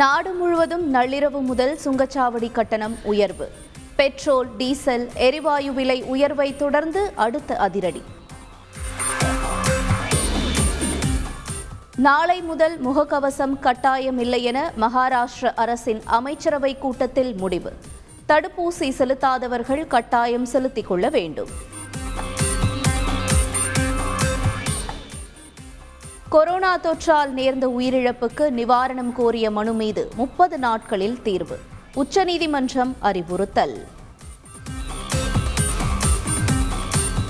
நாடு முழுவதும் நள்ளிரவு முதல் சுங்கச்சாவடி கட்டணம் உயர்வு. பெட்ரோல் டீசல் எரிவாயு விலை உயர்வை தொடர்ந்து அடுத்த அதிரடி. நாளை முதல் முகக்கவசம் கட்டாயம் இல்லை என மகாராஷ்டிர அரசின் அமைச்சரவை கூட்டத்தில் முடிவு. தடுப்பூசி செலுத்தாதவர்கள் கட்டாயம் செலுத்திக் கொள்ள வேண்டும். கொரோனா தொற்றால் நேர்ந்த உயிரிழப்புக்கு நிவாரணம் கோரிய மனு மீது முப்பது நாட்களில் தீர்வு. உச்சநீதிமன்றம் அறிவுறுத்தல்.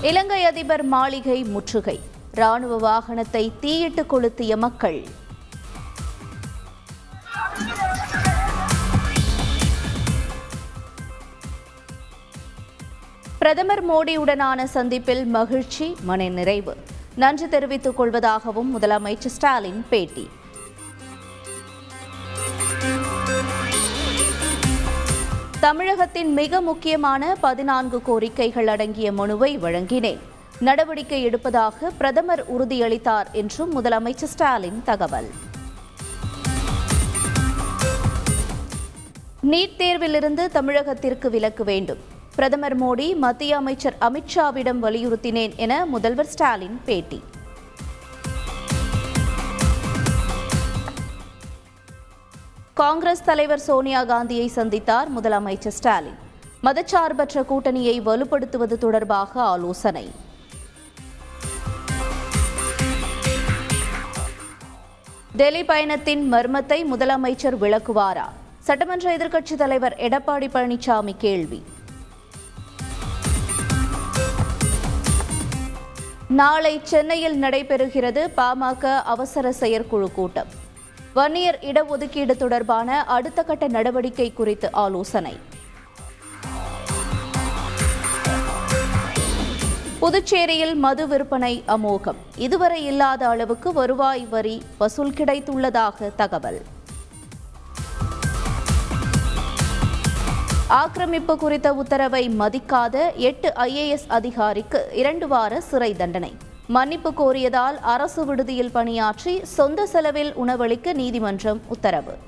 இலங்கை அதிபர் மாளிகை முற்றுகை. ராணுவ வாகனத்தை தீயிட்டு கொளுத்திய மக்கள். பிரதமர் மோடியுடனான சந்திப்பில் மகிழ்ச்சி மனநிறைவு நன்றி தெரிவித்துக் கொள்வதாகவும் முதலமைச்சர் ஸ்டாலின் பேட்டி. தமிழகத்தின் மிக முக்கியமான பதினான்கு கோரிக்கைகள் அடங்கிய மனுவை வழங்கினேன். நடவடிக்கை எடுப்பதாக பிரதமர் உறுதியளித்தார் என்றும் முதலமைச்சர் ஸ்டாலின் தகவல். நீட் தேர்விலிருந்து தமிழகத்திற்கு விலக்கு வேண்டும். பிரதமர் மோடி மத்திய அமைச்சர் அமித்ஷாவிடம் வலியுறுத்தினேன் என முதல்வர் ஸ்டாலின் பேட்டி. காங்கிரஸ் தலைவர் சோனியா காந்தியை சந்தித்தார் முதலமைச்சர் ஸ்டாலின். மதச்சார்பற்ற கூட்டணியை வலுப்படுத்துவது தொடர்பாக ஆலோசனை. டெல்லி பயணத்தின் மர்மத்தை முதலமைச்சர் விளக்குவாரா? சட்டமன்ற எதிர்க்கட்சித் தலைவர் எடப்பாடி பழனிசாமி கேள்வி. நாளை சென்னையில் நடைபெறுகிறது பாமக அவசர செயற்குழு கூட்டம். வன்னியர் இடஒதுக்கீடு தொடர்பான அடுத்த கட்ட நடவடிக்கை குறித்து ஆலோசனை. புதுச்சேரியில் மது விற்பனை அமோகம். இதுவரை இல்லாத அளவுக்கு வருவாய் வரி வசூல் கிடைத்துள்ளதாக தகவல். ஆக்கிரமிப்பு குறித்த உத்தரவை மதிக்காத எட்டு ஐஏஎஸ் அதிகாரிக்கு இரண்டு வார சிறை தண்டனை. மன்னிப்பு கோரியதால் அரசு விடுதியில் பணியாற்றி சொந்த செலவில் உணவளிக்க நீதிமன்றம் உத்தரவு.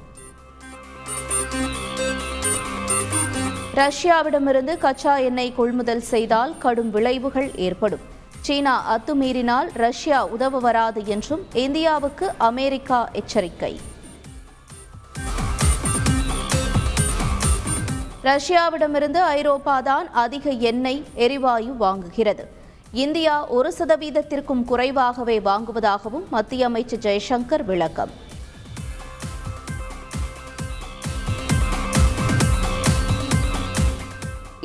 ரஷ்யாவிடமிருந்து கச்சா எண்ணெய் கொள்முதல் செய்தால் கடும் விளைவுகள் ஏற்படும். சீனா அத்துமீறினால் ரஷ்யா உதவ வராது என்றும் இந்தியாவுக்கு அமெரிக்கா எச்சரிக்கை. ரஷ்யாவிடமிருந்து ஐரோப்பா தான் அதிக எண்ணெய் எரிவாயு வாங்குகிறது. இந்தியா ஒரு சதவீதத்திற்கும் குறைவாகவே வாங்குவதாகவும் மத்திய அமைச்சர் ஜெய்சங்கர் விளக்கம்.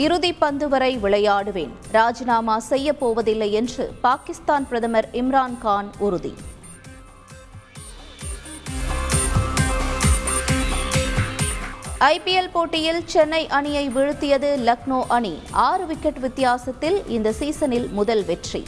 இறுதிப்பந்து வரை விளையாடுவேன். ராஜினாமா செய்யப்போவதில்லை என்று பாகிஸ்தான் பிரதமர் இம்ரான் கான் உறுதி. ஐபிஎல் போட்டியில் சென்னை அணியை வீழ்த்தியது லக்னோ அணி. ஆறு விக்கெட் வித்தியாசத்தில் இந்த சீசனில் முதல் வெற்றி.